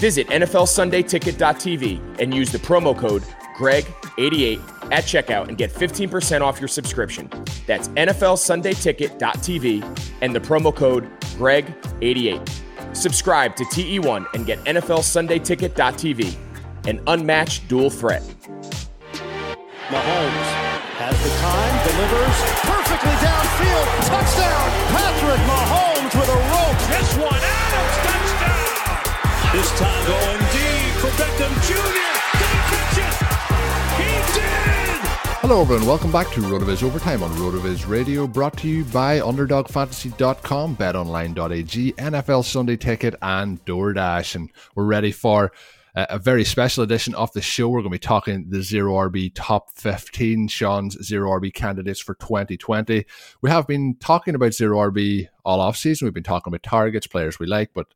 Visit NFLSundayTicket.tv and use the promo code GREG88 at checkout and get 15% off your subscription. That's NFLSundayTicket.tv and the promo code GREG88. Subscribe to TE1 and get NFLSundayTicket.tv, an unmatched dual threat. Mahomes has the time, delivers perfectly downfield. Touchdown, Patrick Mahomes with a rope. This one, Adams, touchdown! This time going deep for Beckham Jr. Did catch it? He did! Hello, everyone. Welcome back to RotoViz Overtime on RotoViz Radio, brought to you by UnderdogFantasy.com, BetOnline.ag, NFL Sunday Ticket, and DoorDash. And we're ready for uh, a very special edition of the show. We're going to be talking the Zero RB Top 15, Sean's Zero RB candidates for 2020. We have been talking about Zero RB all off season. We've been talking about targets, players we like, but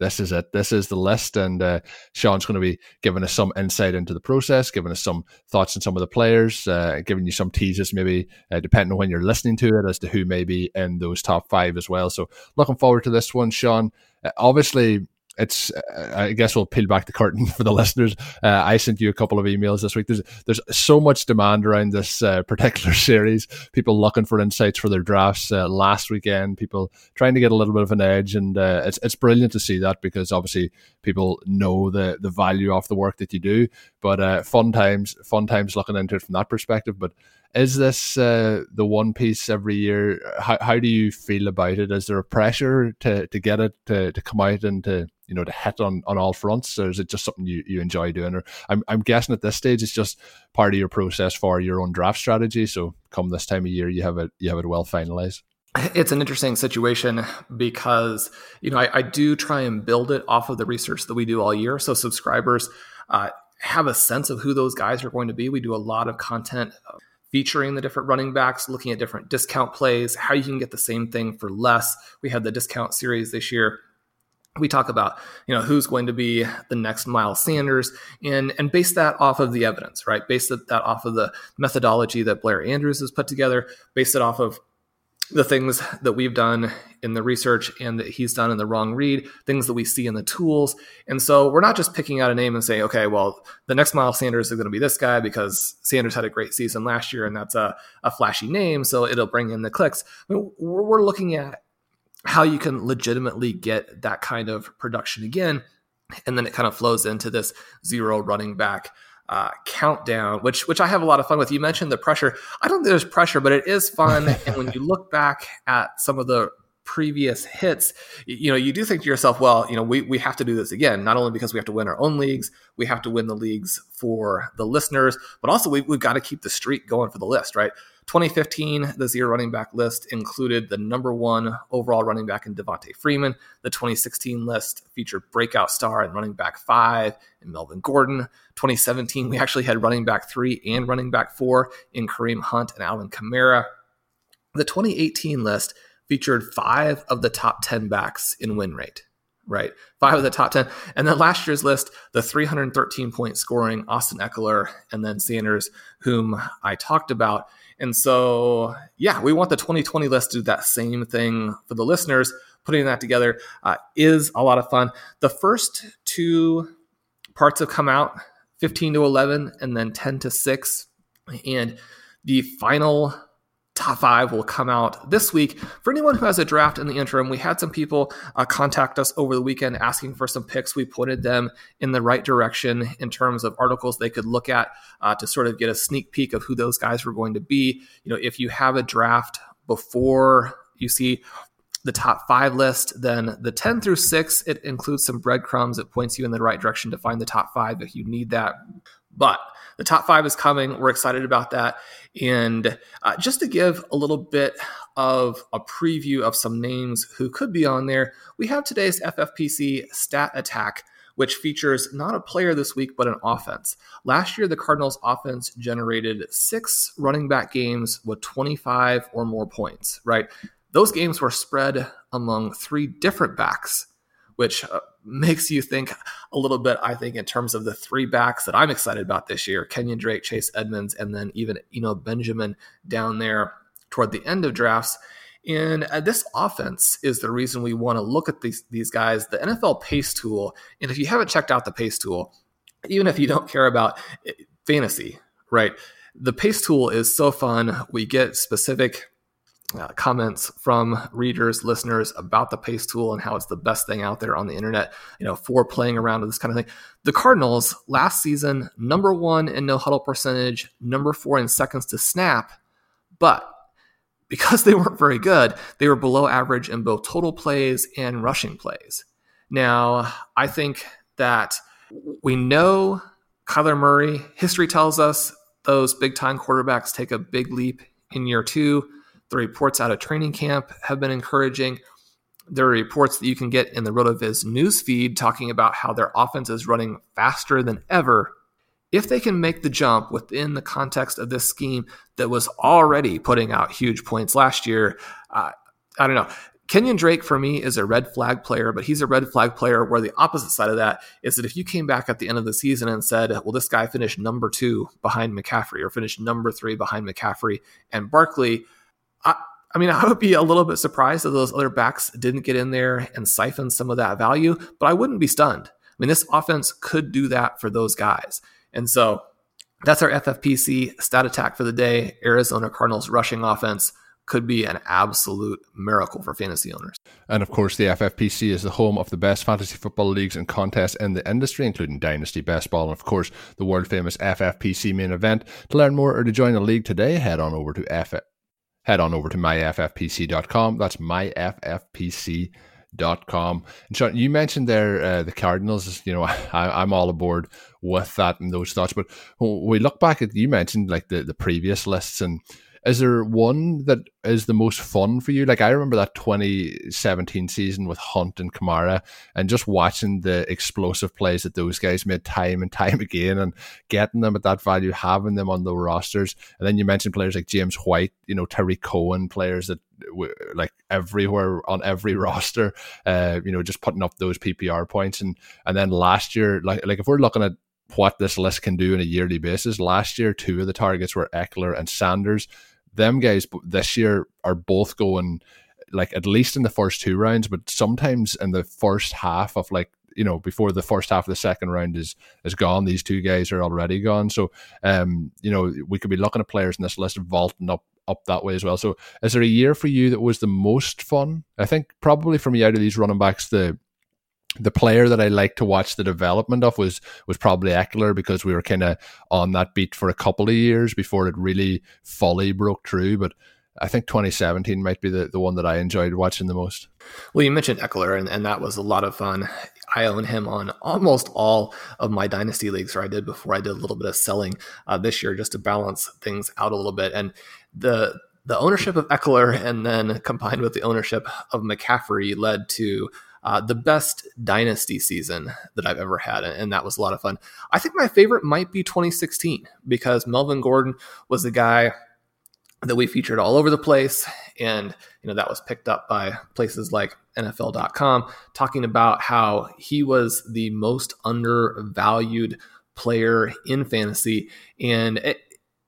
this is it. This is the list, and uh, Sean's going to be giving us some insight into the process, giving us some thoughts on some of the players, uh, giving you some teases, maybe uh, depending on when you're listening to it, as to who may be in those top five as well. So, looking forward to this one, Sean. Uh, obviously, it's I guess we'll peel back the curtain for the listeners. Uh, I sent you a couple of emails this week. There's there's so much demand around this uh, particular series. People looking for insights for their drafts uh, last weekend. People trying to get a little bit of an edge, and uh, it's it's brilliant to see that because obviously people know the the value of the work that you do. But uh, fun times, fun times looking into it from that perspective. But is this uh, the one piece every year? How, how do you feel about it? Is there a pressure to, to get it to, to come out and to you know to hit on, on all fronts, or is it just something you, you enjoy doing? Or I'm I'm guessing at this stage it's just part of your process for your own draft strategy. So come this time of year, you have it you have it well finalized. It's an interesting situation because you know I, I do try and build it off of the research that we do all year. So subscribers uh, have a sense of who those guys are going to be. We do a lot of content featuring the different running backs, looking at different discount plays, how you can get the same thing for less. We had the discount series this year. We talk about, you know, who's going to be the next Miles Sanders and and base that off of the evidence, right? Base that off of the methodology that Blair Andrews has put together, base it off of the things that we've done in the research and that he's done in the wrong read, things that we see in the tools. And so we're not just picking out a name and saying, okay, well, the next Miles Sanders is going to be this guy because Sanders had a great season last year and that's a, a flashy name. So it'll bring in the clicks. I mean, we're looking at how you can legitimately get that kind of production again. And then it kind of flows into this zero running back uh, countdown, which which I have a lot of fun with. You mentioned the pressure. I don't think there's pressure, but it is fun. and when you look back at some of the previous hits, you know, you do think to yourself, well, you know, we, we have to do this again, not only because we have to win our own leagues, we have to win the leagues for the listeners, but also we, we've got to keep the streak going for the list, right? 2015, the zero running back list included the number one overall running back in Devonta Freeman. The 2016 list featured breakout star and running back five in Melvin Gordon. 2017, we actually had running back three and running back four in Kareem Hunt and Alvin Kamara. The 2018 list featured five of the top 10 backs in win rate, right? Five of the top 10. And then last year's list, the 313 point scoring Austin Ekeler and then Sanders, whom I talked about. And so, yeah, we want the 2020 list to do that same thing for the listeners. Putting that together uh, is a lot of fun. The first two parts have come out 15 to 11 and then 10 to 6. And the final top five will come out this week. For anyone who has a draft in the interim, we had some people uh, contact us over the weekend asking for some picks. We pointed them in the right direction in terms of articles they could look at uh, to sort of get a sneak peek of who those guys were going to be. You know, if you have a draft before you see the top five list, then the 10 through 6, it includes some breadcrumbs. It points you in the right direction to find the top five if you need that. But the top five is coming. We're excited about that. And uh, just to give a little bit of a preview of some names who could be on there, we have today's FFPC stat attack, which features not a player this week, but an offense. Last year, the Cardinals offense generated six running back games with 25 or more points, right? Those games were spread among three different backs which uh, makes you think a little bit, I think, in terms of the three backs that I'm excited about this year Kenyon Drake, Chase Edmonds, and then even Eno Benjamin down there toward the end of drafts. And uh, this offense is the reason we want to look at these, these guys. The NFL Pace Tool, and if you haven't checked out the Pace Tool, even if you don't care about eh, fantasy, right? The Pace Tool is so fun. We get specific uh, comments from readers, listeners about the pace tool and how it's the best thing out there on the internet, you know, for playing around with this kind of thing. The Cardinals last season, number one in no huddle percentage, number four in seconds to snap, but because they weren't very good, they were below average in both total plays and rushing plays. Now, I think that we know Kyler Murray, history tells us those big time quarterbacks take a big leap in year two the reports out of training camp have been encouraging. There are reports that you can get in the RotoViz newsfeed talking about how their offense is running faster than ever. If they can make the jump within the context of this scheme that was already putting out huge points last year, uh, I don't know. Kenyon Drake for me is a red flag player, but he's a red flag player where the opposite side of that is that if you came back at the end of the season and said, well, this guy finished number two behind McCaffrey or finished number three behind McCaffrey and Barkley, I, I mean, I would be a little bit surprised if those other backs didn't get in there and siphon some of that value, but I wouldn't be stunned. I mean, this offense could do that for those guys. And so that's our FFPC stat attack for the day. Arizona Cardinals rushing offense could be an absolute miracle for fantasy owners. And of course, the FFPC is the home of the best fantasy football leagues and contests in the industry, including Dynasty Best Ball and, of course, the world famous FFPC main event. To learn more or to join the league today, head on over to FF head on over to myffpc.com. That's myffpc.com. And Sean, you mentioned there uh, the Cardinals. You know, I, am all aboard with that and those thoughts. But we look back at you mentioned like the, the previous lists and is there one that is the most fun for you? Like I remember that 2017 season with Hunt and Kamara, and just watching the explosive plays that those guys made time and time again, and getting them at that value, having them on the rosters. And then you mentioned players like James White, you know, Tarik Cohen, players that were like everywhere on every roster. Uh, you know, just putting up those PPR points, and and then last year, like like if we're looking at what this list can do on a yearly basis. Last year, two of the targets were Ekeler and Sanders them guys this year are both going like at least in the first two rounds, but sometimes in the first half of like you know before the first half of the second round is is gone, these two guys are already gone. So um, you know we could be looking at players in this list vaulting up up that way as well. So, is there a year for you that was the most fun? I think probably for me out of these running backs, the the player that I like to watch the development of was was probably Ekeler because we were kind of on that beat for a couple of years before it really fully broke through. But I think 2017 might be the, the one that I enjoyed watching the most. Well, you mentioned Ekeler, and, and that was a lot of fun. I own him on almost all of my dynasty leagues, or I did before I did a little bit of selling uh, this year just to balance things out a little bit. And the the ownership of Ekeler and then combined with the ownership of McCaffrey led to uh, the best dynasty season that I've ever had, and that was a lot of fun. I think my favorite might be 2016 because Melvin Gordon was the guy that we featured all over the place, and you know that was picked up by places like NFL.com, talking about how he was the most undervalued player in fantasy, and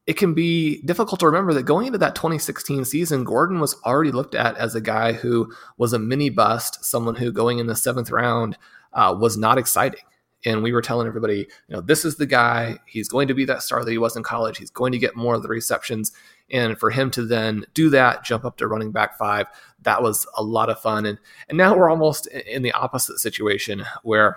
it can be difficult to remember that going into that 2016 season, Gordon was already looked at as a guy who was a mini bust, someone who going in the seventh round uh, was not exciting. And we were telling everybody, you know, this is the guy. He's going to be that star that he was in college. He's going to get more of the receptions. And for him to then do that, jump up to running back five, that was a lot of fun. And and now we're almost in the opposite situation where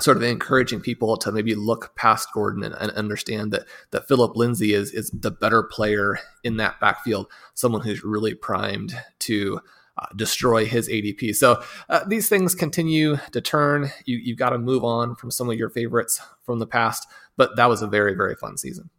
sort of encouraging people to maybe look past Gordon and, and, understand that that Philip Lindsay is is the better player in that backfield, someone who's really primed to uh, destroy his ADP. So uh, these things continue to turn. You you've got to move on from some of your favorites from the past, but that was a very very fun season.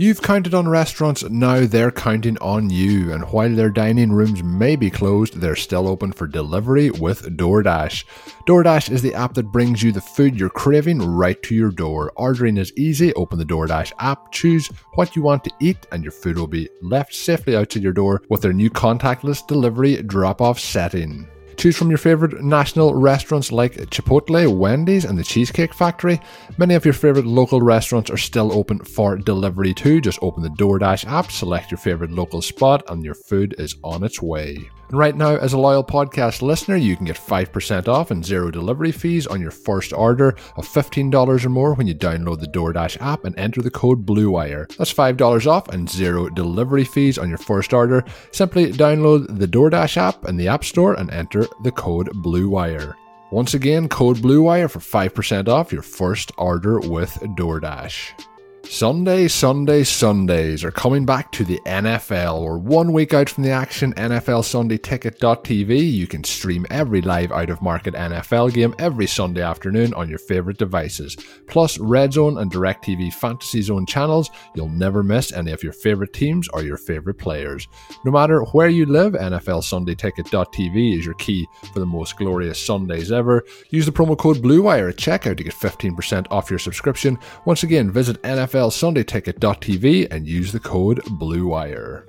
You've counted on restaurants, now they're counting on you. And while their dining rooms may be closed, they're still open for delivery with DoorDash. DoorDash is the app that brings you the food you're craving right to your door. Ordering is easy. Open the DoorDash app, choose what you want to eat, and your food will be left safely outside your door with their new contactless delivery drop off setting. Choose from your favorite national restaurants like Chipotle, Wendy's, and the Cheesecake Factory. Many of your favorite local restaurants are still open for delivery too. Just open the DoorDash app, select your favorite local spot, and your food is on its way. And right now, as a loyal podcast listener, you can get 5% off and zero delivery fees on your first order of $15 or more when you download the DoorDash app and enter the code BLUEWIRE. That's $5 off and zero delivery fees on your first order. Simply download the DoorDash app in the App Store and enter the code BLUEWIRE. Once again, code BLUEWIRE for 5% off your first order with DoorDash. Sunday, Sunday, Sundays are coming back to the NFL. We're one week out from the action. NFL Sunday Ticket.tv. You can stream every live out of market NFL game every Sunday afternoon on your favorite devices. Plus, Red Zone and DirecTV Fantasy Zone channels. You'll never miss any of your favorite teams or your favorite players. No matter where you live, NFL Sunday Ticket.tv is your key for the most glorious Sundays ever. Use the promo code BLUEWIRE at checkout to get 15% off your subscription. Once again, visit NFL NFLSundayTicket.tv and use the code BLUEWIRE.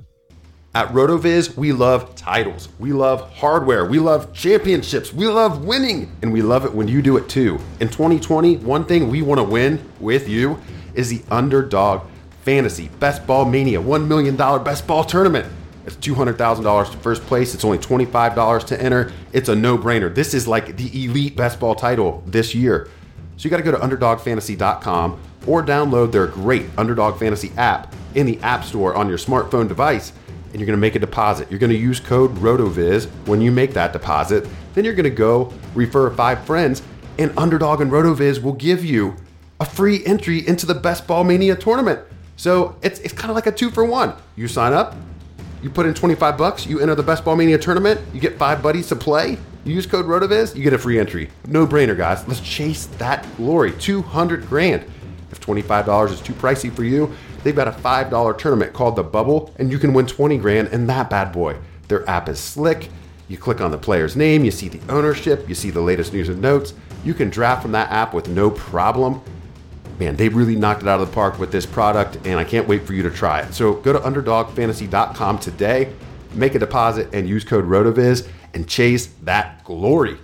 At RotoViz, we love titles. We love hardware. We love championships. We love winning. And we love it when you do it too. In 2020, one thing we want to win with you is the Underdog Fantasy Best Ball Mania $1 million Best Ball Tournament. It's $200,000 to first place. It's only $25 to enter. It's a no brainer. This is like the elite best ball title this year. So you got to go to underdogfantasy.com or download their great Underdog Fantasy app in the App Store on your smartphone device. And you're going to make a deposit. You're going to use code RotoViz when you make that deposit. Then you're going to go refer five friends, and Underdog and RotoViz will give you a free entry into the Best Ball Mania tournament. So it's, it's kind of like a two for one. You sign up, you put in 25 bucks, you enter the Best Ball Mania tournament, you get five buddies to play. You use code RotoViz, you get a free entry. No brainer, guys. Let's chase that glory. 200 grand. If $25 is too pricey for you, they've got a $5 tournament called The Bubble, and you can win 20 grand in that bad boy. Their app is slick. You click on the player's name, you see the ownership, you see the latest news and notes. You can draft from that app with no problem. Man, they really knocked it out of the park with this product, and I can't wait for you to try it. So go to underdogfantasy.com today, make a deposit, and use code RotoViz and chase that glory.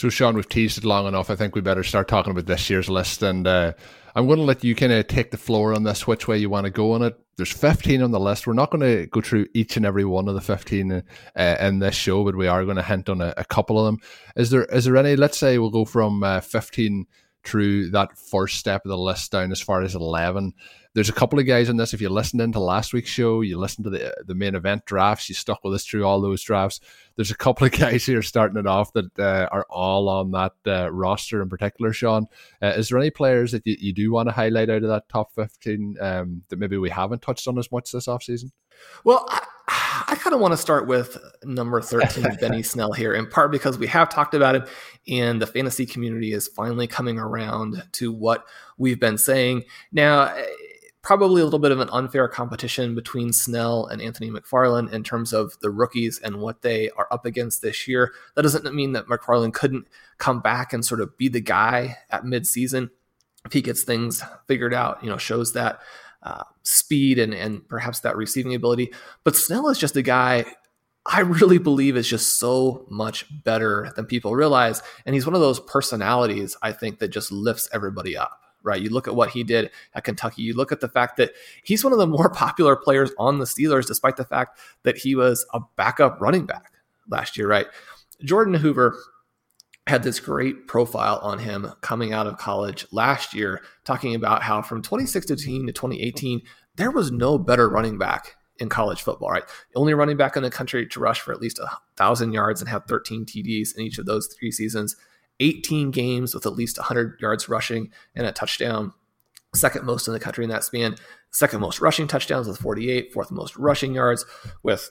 So, Sean, we've teased it long enough. I think we better start talking about this year's list. And uh, I'm going to let you kind of take the floor on this, which way you want to go on it. There's 15 on the list. We're not going to go through each and every one of the 15 uh, in this show, but we are going to hint on a, a, couple of them. Is there is there any? Let's say we'll go from uh, 15 through that first step of the list down as far as 11. There's a couple of guys in this. If you listened into last week's show, you listened to the the main event drafts, you stuck with us through all those drafts. There's a couple of guys here starting it off that uh, are all on that uh, roster in particular, Sean. Uh, is there any players that you, you do want to highlight out of that top 15 um, that maybe we haven't touched on as much this offseason? Well, I kind of want to start with number 13, Benny Snell here, in part because we have talked about him and the fantasy community is finally coming around to what we've been saying. Now, eh, probably a little bit of an unfair competition between Snell and Anthony McFarland in terms of the rookies and what they are up against this year. That doesn't mean that McFarland couldn't come back and sort of be the guy at midseason if he gets things figured out, you know, shows that uh, speed and, and perhaps that receiving ability. But Snell is just a guy I really believe is just so much better than people realize. And he's one of those personalities, I think, that just lifts everybody up right? You look at what he did at Kentucky. You look at the fact that he's one of the more popular players on the Steelers, despite the fact that he was a backup running back last year, right? Jordan Hoover had this great profile on him coming out of college last year, talking about how from 2016 to 2018, there was no better running back in college football, right? only running back in the country to rush for at least a thousand yards and have 13 TDs in each of those three seasons. 18 games with at least 100 yards rushing and a touchdown. Second most in the country in that span. Second most rushing touchdowns with 48. Fourth most rushing yards with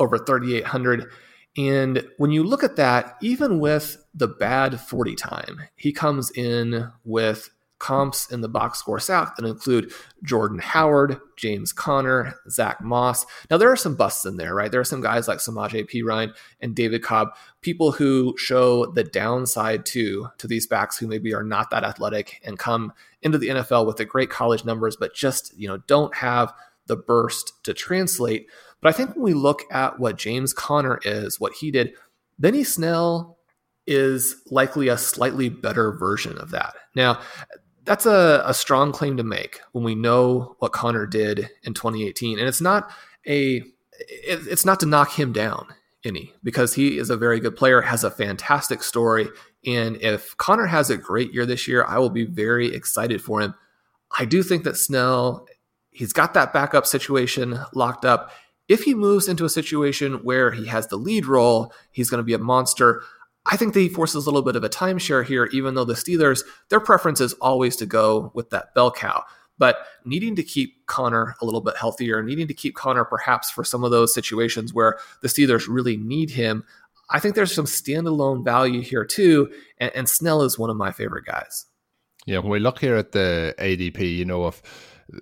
over 3,800. And when you look at that, even with the bad 40 time, he comes in with comps in the Box Score Scout that include Jordan Howard, James Conner, Zach Moss. Now, there are some busts in there, right? There are some guys like Samaje Perine and David Cobb, people who show the downside to, to these backs who maybe are not that athletic and come into the NFL with the great college numbers, but just, you know, don't have the burst to translate. But I think when we look at what James Conner is, what he did, Benny Snell is likely a slightly better version of that. Now, that's a, a strong claim to make when we know what Conner did in 2018. And it's not a it, it's not to knock him down any because he is a very good player, has a fantastic story. And if Conner has a great year this year, I will be very excited for him. I do think that Snell, he's got that backup situation locked up. If he moves into a situation where he has the lead role, he's going to be a monster. I think that he forces a little bit of a timeshare here, even though the Steelers, their preference is always to go with that bell cow. But needing to keep Conner a little bit healthier, needing to keep Conner perhaps for some of those situations where the Steelers really need him, I think there's some standalone value here too. And, and Snell is one of my favorite guys. Yeah, when we look here at the ADP, you know, of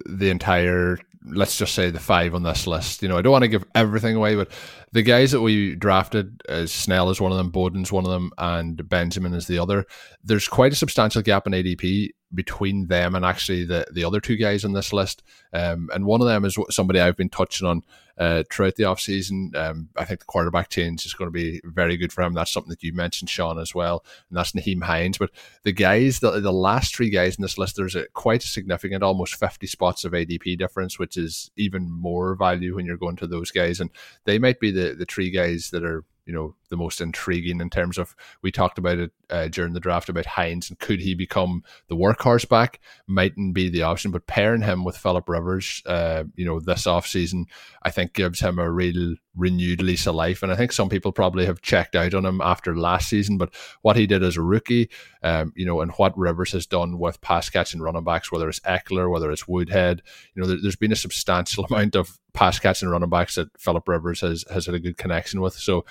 the entire let's just say the five on this list. You know, I don't want to give everything away, but the guys that we drafted, as Snell is one of them, Bowden's one of them, and Benjamin is the other. There's quite a substantial gap in ADP between them and actually the the other two guys on this list. Um, and one of them is somebody I've been touching on uh, throughout the offseason. Um, I think the quarterback change is going to be very good for him. That's something that you mentioned, Sean, as well. And that's Nyheim Hines. But the guys, the, the last three guys in this list, there's a, quite a significant, almost 50 spots of ADP difference, which is even more value when you're going to those guys. And they might be the, the three guys that are you know the most intriguing in terms of we talked about it uh, during the draft about Hines and could he become the workhorse back? Mightn't be the option but pairing him with Philip Rivers uh, you know this off season I think gives him a real renewed lease of life. And I think some people probably have checked out on him after last season but what he did as a rookie um, you know and what Rivers has done with pass catching running backs whether it's Ekeler whether it's Woodhead you know there, has been a substantial amount of pass catching running backs that Philip Rivers has has had a good connection with. So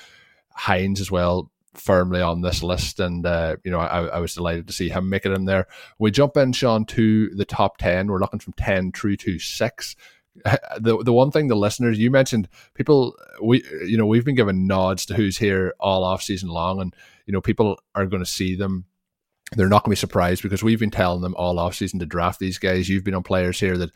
Hines as well firmly on this list, and uh, you know I, I, was delighted to see him make it in there. We jump in, Sean, to the top ten. We're looking from ten through to six. The the one thing the listeners you mentioned people we you know we've been given nods to who's here all off season long, and you know people are going to see them. They're not going to be surprised because we've been telling them all off season to draft these guys. You've been on players here that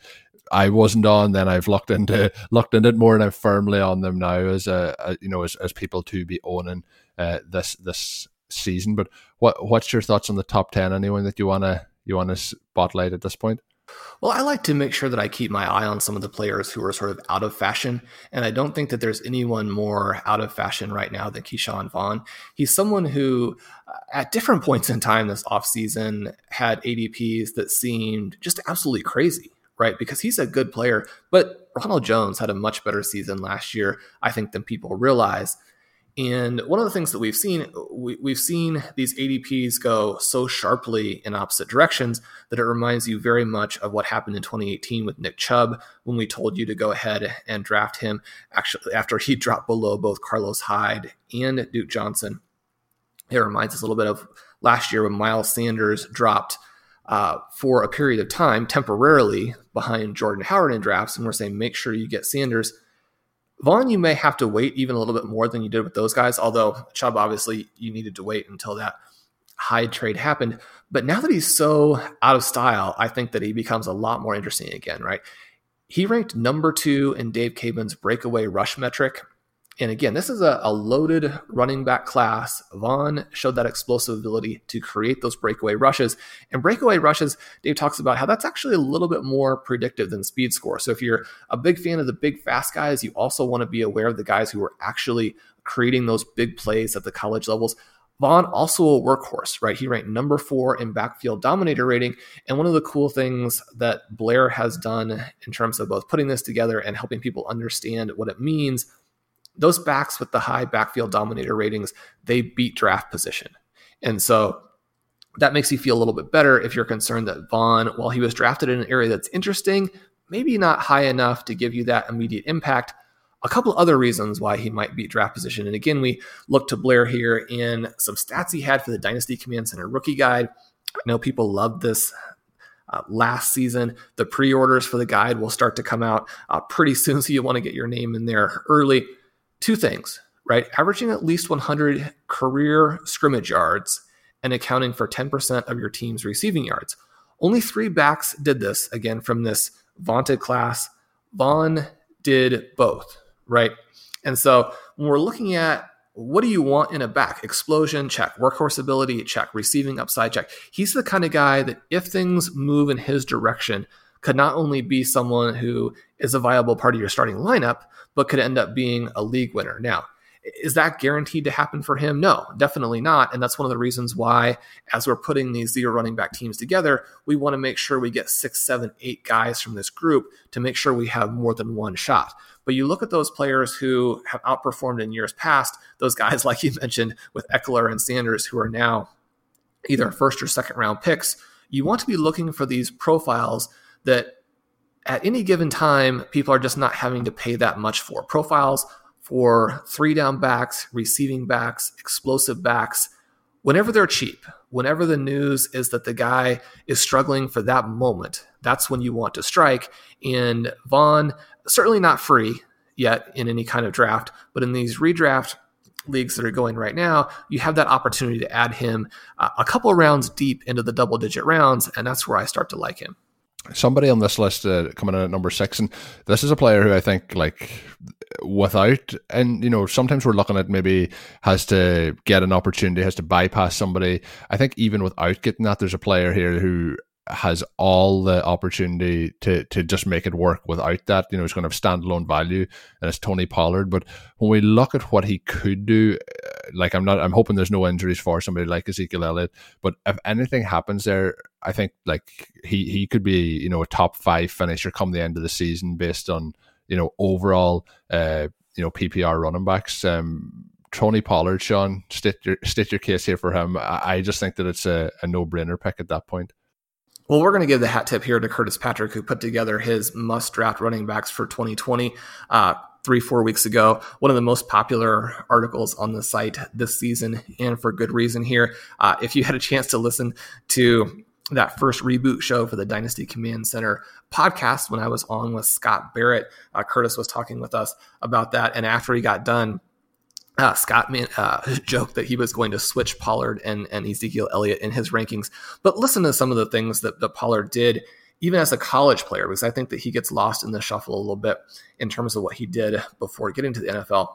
I wasn't on, then I've looked into looked into it more, and I'm firmly on them now as a, a you know as, as people to be owning uh, this this season. But what what's your thoughts on the top ten? Anyone that you wanna you wanna spotlight at this point? Well, I like to make sure that I keep my eye on some of the players who are sort of out of fashion. And I don't think that there's anyone more out of fashion right now than Ke'Shawn Vaughn. He's someone who, uh, at different points in time this offseason, had ADPs that seemed just absolutely crazy, right? Because he's a good player. But Ronald Jones had a much better season last year, I think, than people realize. And one of the things that we've seen, we, have seen these ADPs go so sharply in opposite directions that it reminds you very much of what happened in 2018 with Nick Chubb when we told you to go ahead and draft him actually after he dropped below both Carlos Hyde and Duke Johnson. It reminds us a little bit of last year when Miles Sanders dropped uh, for a period of time temporarily behind Jordan Howard in drafts. And we're saying make sure you get Sanders Vaughn, you may have to wait even a little bit more than you did with those guys, although Chubb, obviously, you needed to wait until that Hyde trade happened. But now that he's so out of style, I think that he becomes a lot more interesting again, right? He ranked number two in Dave Caban's breakaway rush metric and again, this is a, a, loaded running back class. Vaughn showed that explosive ability to create those breakaway rushes. And breakaway rushes, Dave talks about how that's actually a little bit more predictive than speed score. So if you're a big fan of the big fast guys, you also want to be aware of the guys who are actually creating those big plays at the college levels. Vaughn also a workhorse, right? He ranked number four in backfield dominator rating. And one of the cool things that Blair has done in terms of both putting this together and helping people understand what it means those backs with the high backfield dominator ratings, they beat draft position. And so that makes you feel a little bit better if you're concerned that Vaughn, while he was drafted in an area that's interesting, maybe not high enough to give you that immediate impact. A couple other reasons why he might beat draft position. And again, we look to Blair here in some stats he had for the Dynasty Command Center rookie guide. I know people love this uh, last season. The pre orders for the guide will start to come out uh, pretty soon, so you want to get your name in there early two things, right? Averaging at least 100 career scrimmage yards and accounting for 10% of your team's receiving yards. Only three backs did this, again, from this vaunted class. Vaughn did both, right? And so when we're looking at what do you want in a back? Explosion, check. Workhorse ability, check. Receiving upside, check. He's the kind of guy that if things move in his direction, could not only be someone who is a viable part of your starting lineup, but could end up being a league winner. Now, is that guaranteed to happen for him? No, definitely not. And that's one of the reasons why, as we're putting these zero running back teams together, we want to make sure we get six, seven, eight guys from this group to make sure we have more than one shot. But you look at those players who have outperformed in years past, those guys, like you mentioned, with Ekeler and Sanders, who are now either first or second round picks. You want to be looking for these profiles that at any given time, people are just not having to pay that much for profiles for three down backs, receiving backs, explosive backs. Whenever they're cheap, whenever the news is that the guy is struggling for that moment, that's when you want to strike. And Vaughn, certainly not free yet in any kind of draft, but in these redraft leagues that are going right now, you have that opportunity to add him uh, a couple rounds deep into the double digit rounds, and that's where I start to like him somebody on this list uh, coming in at number six, and this is a player who I think like without, and you know, sometimes we're looking at maybe has to get an opportunity, has to bypass somebody. I think even without getting that, there's a player here who has all the opportunity to to just make it work without that. You know, he's going to have standalone value, and it's Tony Pollard. But when we look at what he could do, uh, like I'm not, I'm hoping there's no injuries for somebody like Ezekiel Elliott. But if anything happens there, I think like he he could be you know a top five finisher come the end of the season based on you know overall uh you know PPR running backs. Um, Tony Pollard, Sean, state your state your case here for him. I, I just think that it's a, a no brainer pick at that point. Well, we're going to give the hat tip here to Curtis Patrick, who put together his must draft running backs for 2020 uh, three, four weeks ago. One of the most popular articles on the site this season, and for good reason here. Uh, if you had a chance to listen to that first reboot show for the Dynasty Command Center podcast when I was on with Scott Barrett, uh, Curtis was talking with us about that. And after he got done, uh, Scott man, uh, joked that he was going to switch Pollard and, and Ezekiel Elliott in his rankings. But listen to some of the things that, that Pollard did, even as a college player, because I think that he gets lost in the shuffle a little bit in terms of what he did before getting to the NFL.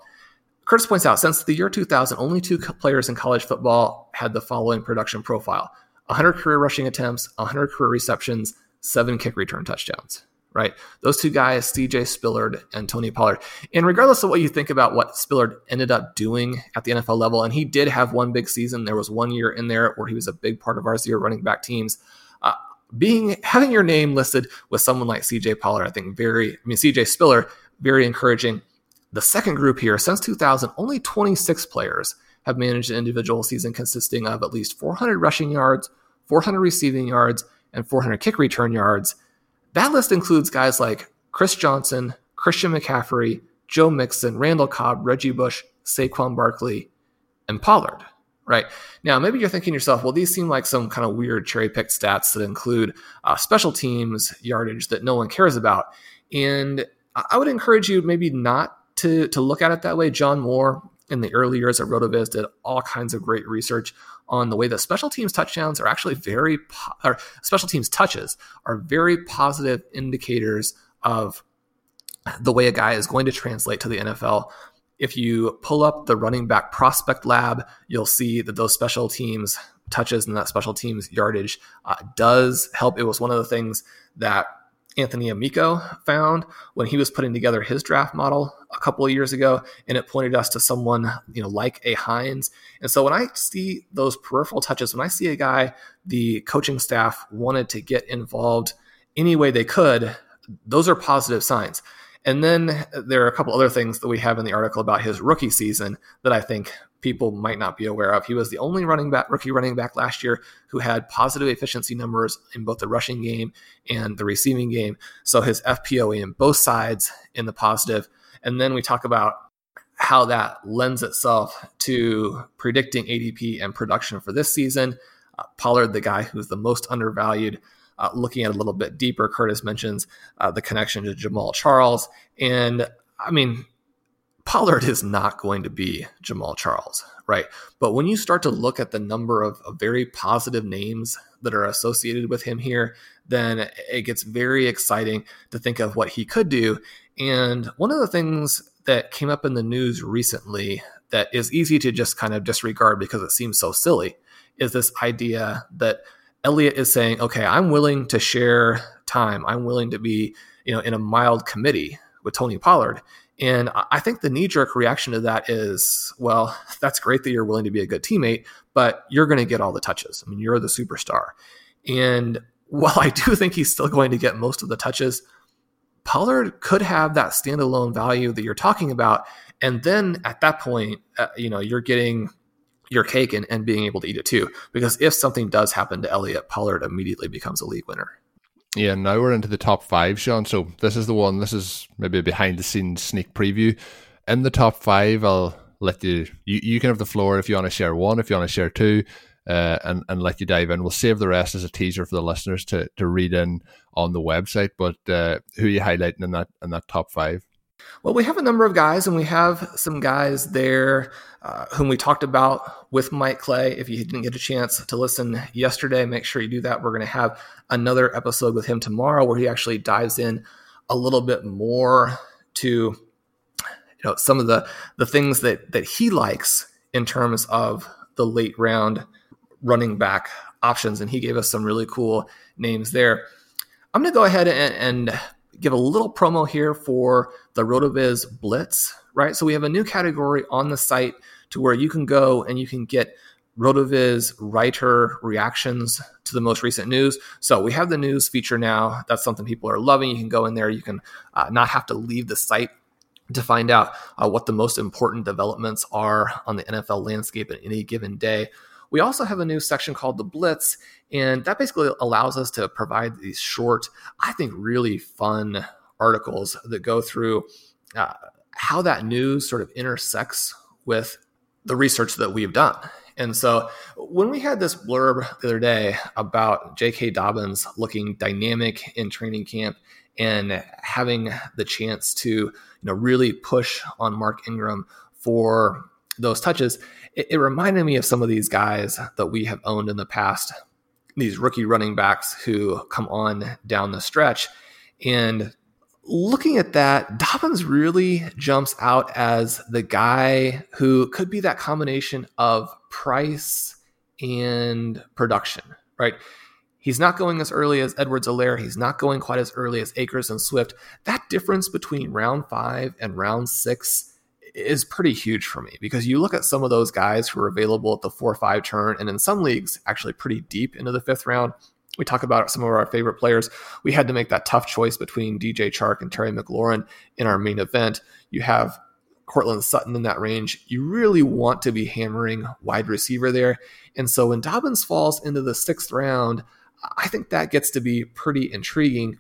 Curtis points out since the year 2000, only two players in college football had the following production profile 100 career rushing attempts, 100 career receptions, seven kick return touchdowns right? Those two guys, CJ Spiller and Tony Pollard. And regardless of what you think about what Spiller ended up doing at the NFL level, and he did have one big season. There was one year in there where he was a big part of our zero running back teams. Uh, being having your name listed with someone like CJ Pollard, I think very, I mean CJ Spiller, very encouraging. The second group here, since 2000, only 26 players have managed an individual season consisting of at least 400 rushing yards, 400 receiving yards, and 400 kick return yards. That list includes guys like Chris Johnson, Christian McCaffrey, Joe Mixon, Randall Cobb, Reggie Bush, Saquon Barkley, and Pollard. Right now, maybe you're thinking yourself, well, these seem like some kind of weird cherry picked stats that include uh, special teams yardage that no one cares about. And I would encourage you maybe not to, to look at it that way. Jon Moore in the early years of RotoViz did all kinds of great research on the way that special teams touchdowns are actually very, po- or special teams touches are very positive indicators of the way a guy is going to translate to the NFL. If you pull up the running back prospect lab, you'll see that those special teams touches and that special teams yardage uh, does help. It was one of the things that Anthony Amico found when he was putting together his draft model a couple of years ago, and it pointed us to someone you know like a Hines. And so when I see those peripheral touches, when I see a guy the coaching staff wanted to get involved any way they could, those are positive signs. And then there are a couple other things that we have in the article about his rookie season that I think people might not be aware of. He was the only running back, rookie running back last year who had positive efficiency numbers in both the rushing game and the receiving game. So his FPOE in both sides in the positive. And then we talk about how that lends itself to predicting ADP and production for this season. Uh, Pollard, the guy who's the most undervalued, uh, looking at a little bit deeper, Curtis mentions uh, the connection to Jamaal Charles. And I mean, Pollard is not going to be Jamaal Charles, right? But when you start to look at the number of, of, very positive names that are associated with him here, then it gets very exciting to think of what he could do. And one of the things that came up in the news recently that is easy to just kind of disregard because it seems so silly is this idea that Elliott is saying, okay, I'm willing to share time. I'm willing to be, you know, in a mild committee with Tony Pollard. And I think the knee jerk reaction to that is, well, that's great that you're willing to be a good teammate, but you're going to get all the touches. I mean, you're the superstar. And while I do think he's still going to get most of the touches, Pollard could have that standalone value that you're talking about. And then at that point, uh, you know, you're getting your cake and, and being able to eat it too. Because if something does happen to Elliott, Pollard immediately becomes a league winner. Yeah, now we're into the top five, Sean. So this is the one. This is maybe a behind the scenes sneak preview. In the top five, I'll let you. You, you can have the floor if you want to share one, if you want to share two, uh, and and let you dive in. We'll save the rest as a teaser for the listeners to to read in on the website. But uh, who are you highlighting in that in that top five? Well, we have a number of guys, and we have some guys there uh, whom we talked about with Mike Clay. If you didn't get a chance to listen yesterday, make sure you do that. We're going to have another episode with him tomorrow where he actually dives in a little bit more to you know some of the the things that that he likes in terms of the late round running back options, and he gave us some really cool names there. I'm going to go ahead and, and give a little promo here for the RotoViz Blitz, right? So we have a new category on the site to where you can go and you can get RotoViz writer reactions to the most recent news. So we have the news feature now. That's something people are loving. You can go in there. You can uh, not have to leave the site to find out uh, what the most important developments are on the NFL landscape at any given day. We also have a new section called the Blitz, and that basically allows us to provide these short, I think, really fun articles that go through uh, how that news sort of intersects with the research that we've done. And so when we had this blurb the other day about J.K. Dobbins looking dynamic in training camp and having the chance to, you know, really push on Mark Ingram for those touches, it, it reminded me of some of these guys that we have owned in the past, these rookie running backs who come on down the stretch. And looking at that, Dobbins really jumps out as the guy who could be that combination of price and production, right? He's not going as early as Edwards Helaire. He's not going quite as early as Akers and Swift. That difference between round five and round six is pretty huge for me because you look at some of those guys who are available at the four or five turn, and in some leagues, actually pretty deep into the fifth round. We talk about some of our favorite players. We had to make that tough choice between DJ Chark and Terry McLaurin in our main event. You have Courtland Sutton in that range. You really want to be hammering wide receiver there. And so when Dobbins falls into the sixth round, I think that gets to be pretty intriguing.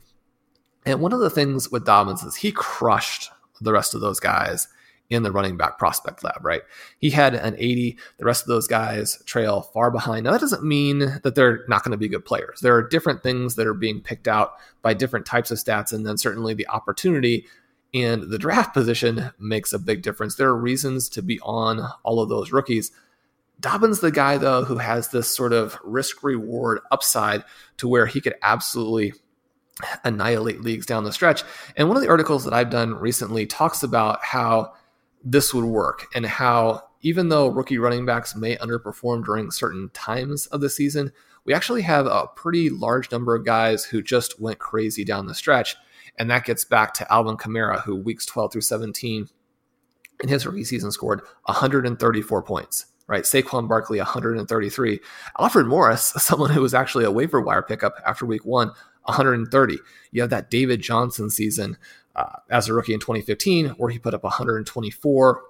And one of the things with Dobbins is he crushed the rest of those guys in the running back prospect lab, right? He had an 80. The rest of those guys trail far behind. Now, that doesn't mean that they're not going to be good players. There are different things that are being picked out by different types of stats, and then certainly the opportunity and the draft position makes a big difference. There are reasons to be on all of those rookies. Dobbins, the guy though, who has this sort of risk reward upside to where he could absolutely annihilate leagues down the stretch. And one of the articles that I've done recently talks about how this would work and how even though rookie running backs may underperform during certain times of the season, we actually have a pretty large number of guys who just went crazy down the stretch. And that gets back to Alvin Kamara, who weeks 12 through 17 in his rookie season scored 134 points right? Saquon Barkley, 133. Alfred Morris, someone who was actually a waiver wire pickup after week one, 130. You have that David Johnson season uh, as a rookie in 2015 where he put up 124.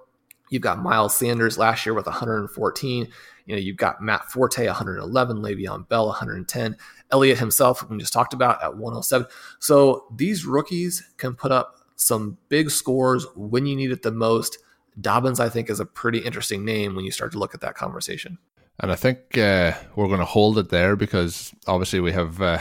You've got Miles Sanders last year with 114. You know, you've got Matt Forte, 111, Le'Veon Bell, 110, Elliott himself, we just talked about at 107. So these rookies can put up some big scores when you need it the most Dobbins, I think, is a pretty interesting name when you start to look at that conversation. And I think uh, we're going to hold it there because obviously we have uh,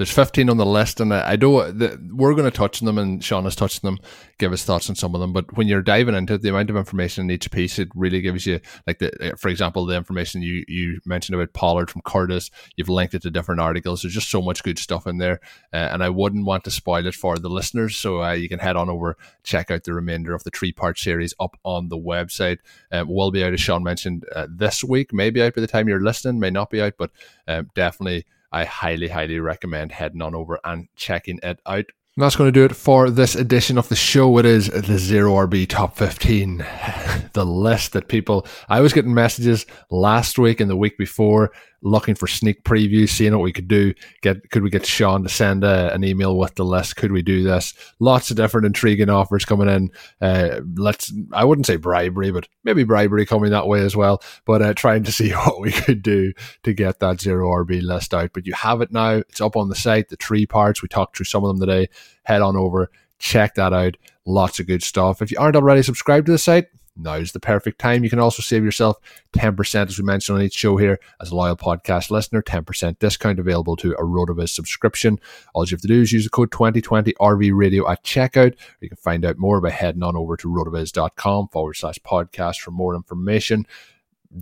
there's 15 on the list, and I know we're going to touch on them, and Shawn has touched on them, give us thoughts on some of them. But when you're diving into it, the amount of information in each piece, it really gives you like the, for example, the information you you mentioned about Pollard from Curtis. You've linked it to different articles. There's just so much good stuff in there, uh, and I wouldn't want to spoil it for the listeners. So uh, you can head on over, check out the remainder of the three part series up on the website. Um, will be out as Shawn mentioned uh, this week, maybe out by the time you're listening, may not be out, but um, definitely I highly, highly recommend heading on over and checking it out. And that's going to do it for this edition of the show. It is the Zero RB Top 15, the list that people. I was getting messages last week and the week before looking for sneak previews, seeing what we could do. Get could we get Shawn to send a, an email with the list? Could we do this? Lots of different intriguing offers coming in. Uh, let's I wouldn't say bribery, but maybe bribery coming that way as well. But uh, trying to see what we could do to get that zero RB list out. But you have it now. It's up on the site. The three parts we talked through some of them today. Head on over, check that out. Lots of good stuff. If you aren't already subscribed to the site, now's the perfect time. You can also save yourself 10%, as we mentioned on each show here, as a loyal podcast listener, 10% discount available to a RotoViz subscription. All you have to do is use the code 2020 RV Radio at checkout. You can find out more by heading on over to rotoviz.com forward slash podcast for more information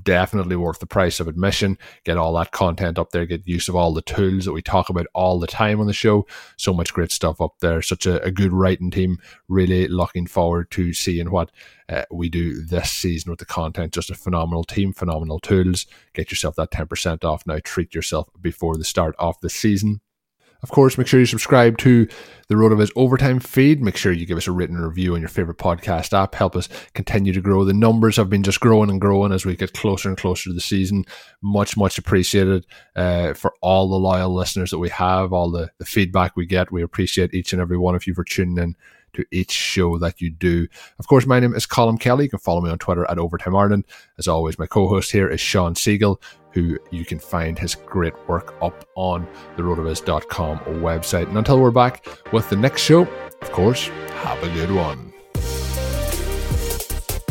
definitely worth the price of admission. Get all that content up there, get use of all the tools that we talk about all the time on the show. So much great stuff up there. Such a, a good writing team. Really looking forward to seeing what uh, we do this season with the content. Just a phenomenal team, phenomenal tools. Get yourself that 10% off now. Treat yourself before the start of the season. Of course, make sure you subscribe to the RotoViz Overtime feed. Make sure you give us a written review on your favorite podcast app. Help us continue to grow. The numbers have been just growing and growing as we get closer and closer to the season. Much, much appreciated uh, for all the loyal listeners that we have, all the, the feedback we get. We appreciate each and every one of you for tuning in to each show that you do. Of course, my name is Colm Kelly. You can follow me on Twitter at Overtime Ireland. As always, my co host here is Shawn Siegele who you can find his great work up on the rotoviz.com website. And until we're back with the next show, of course, have a good one.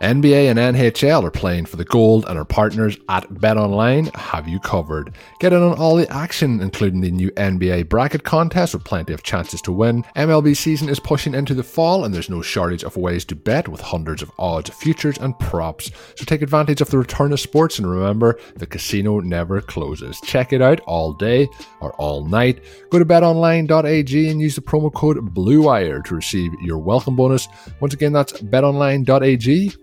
NBA and NHL are playing for the gold, and our partners at BetOnline have you covered. Get in on all the action, including the new NBA bracket contest with plenty of chances to win. MLB season is pushing into the fall, and there's no shortage of ways to bet with hundreds of odds, futures, and props. So take advantage of the return of sports, and remember, the casino never closes. Check it out all day or all night. Go to betonline.ag and use the promo code BLUEWIRE to receive your welcome bonus. Once again, that's betonline.ag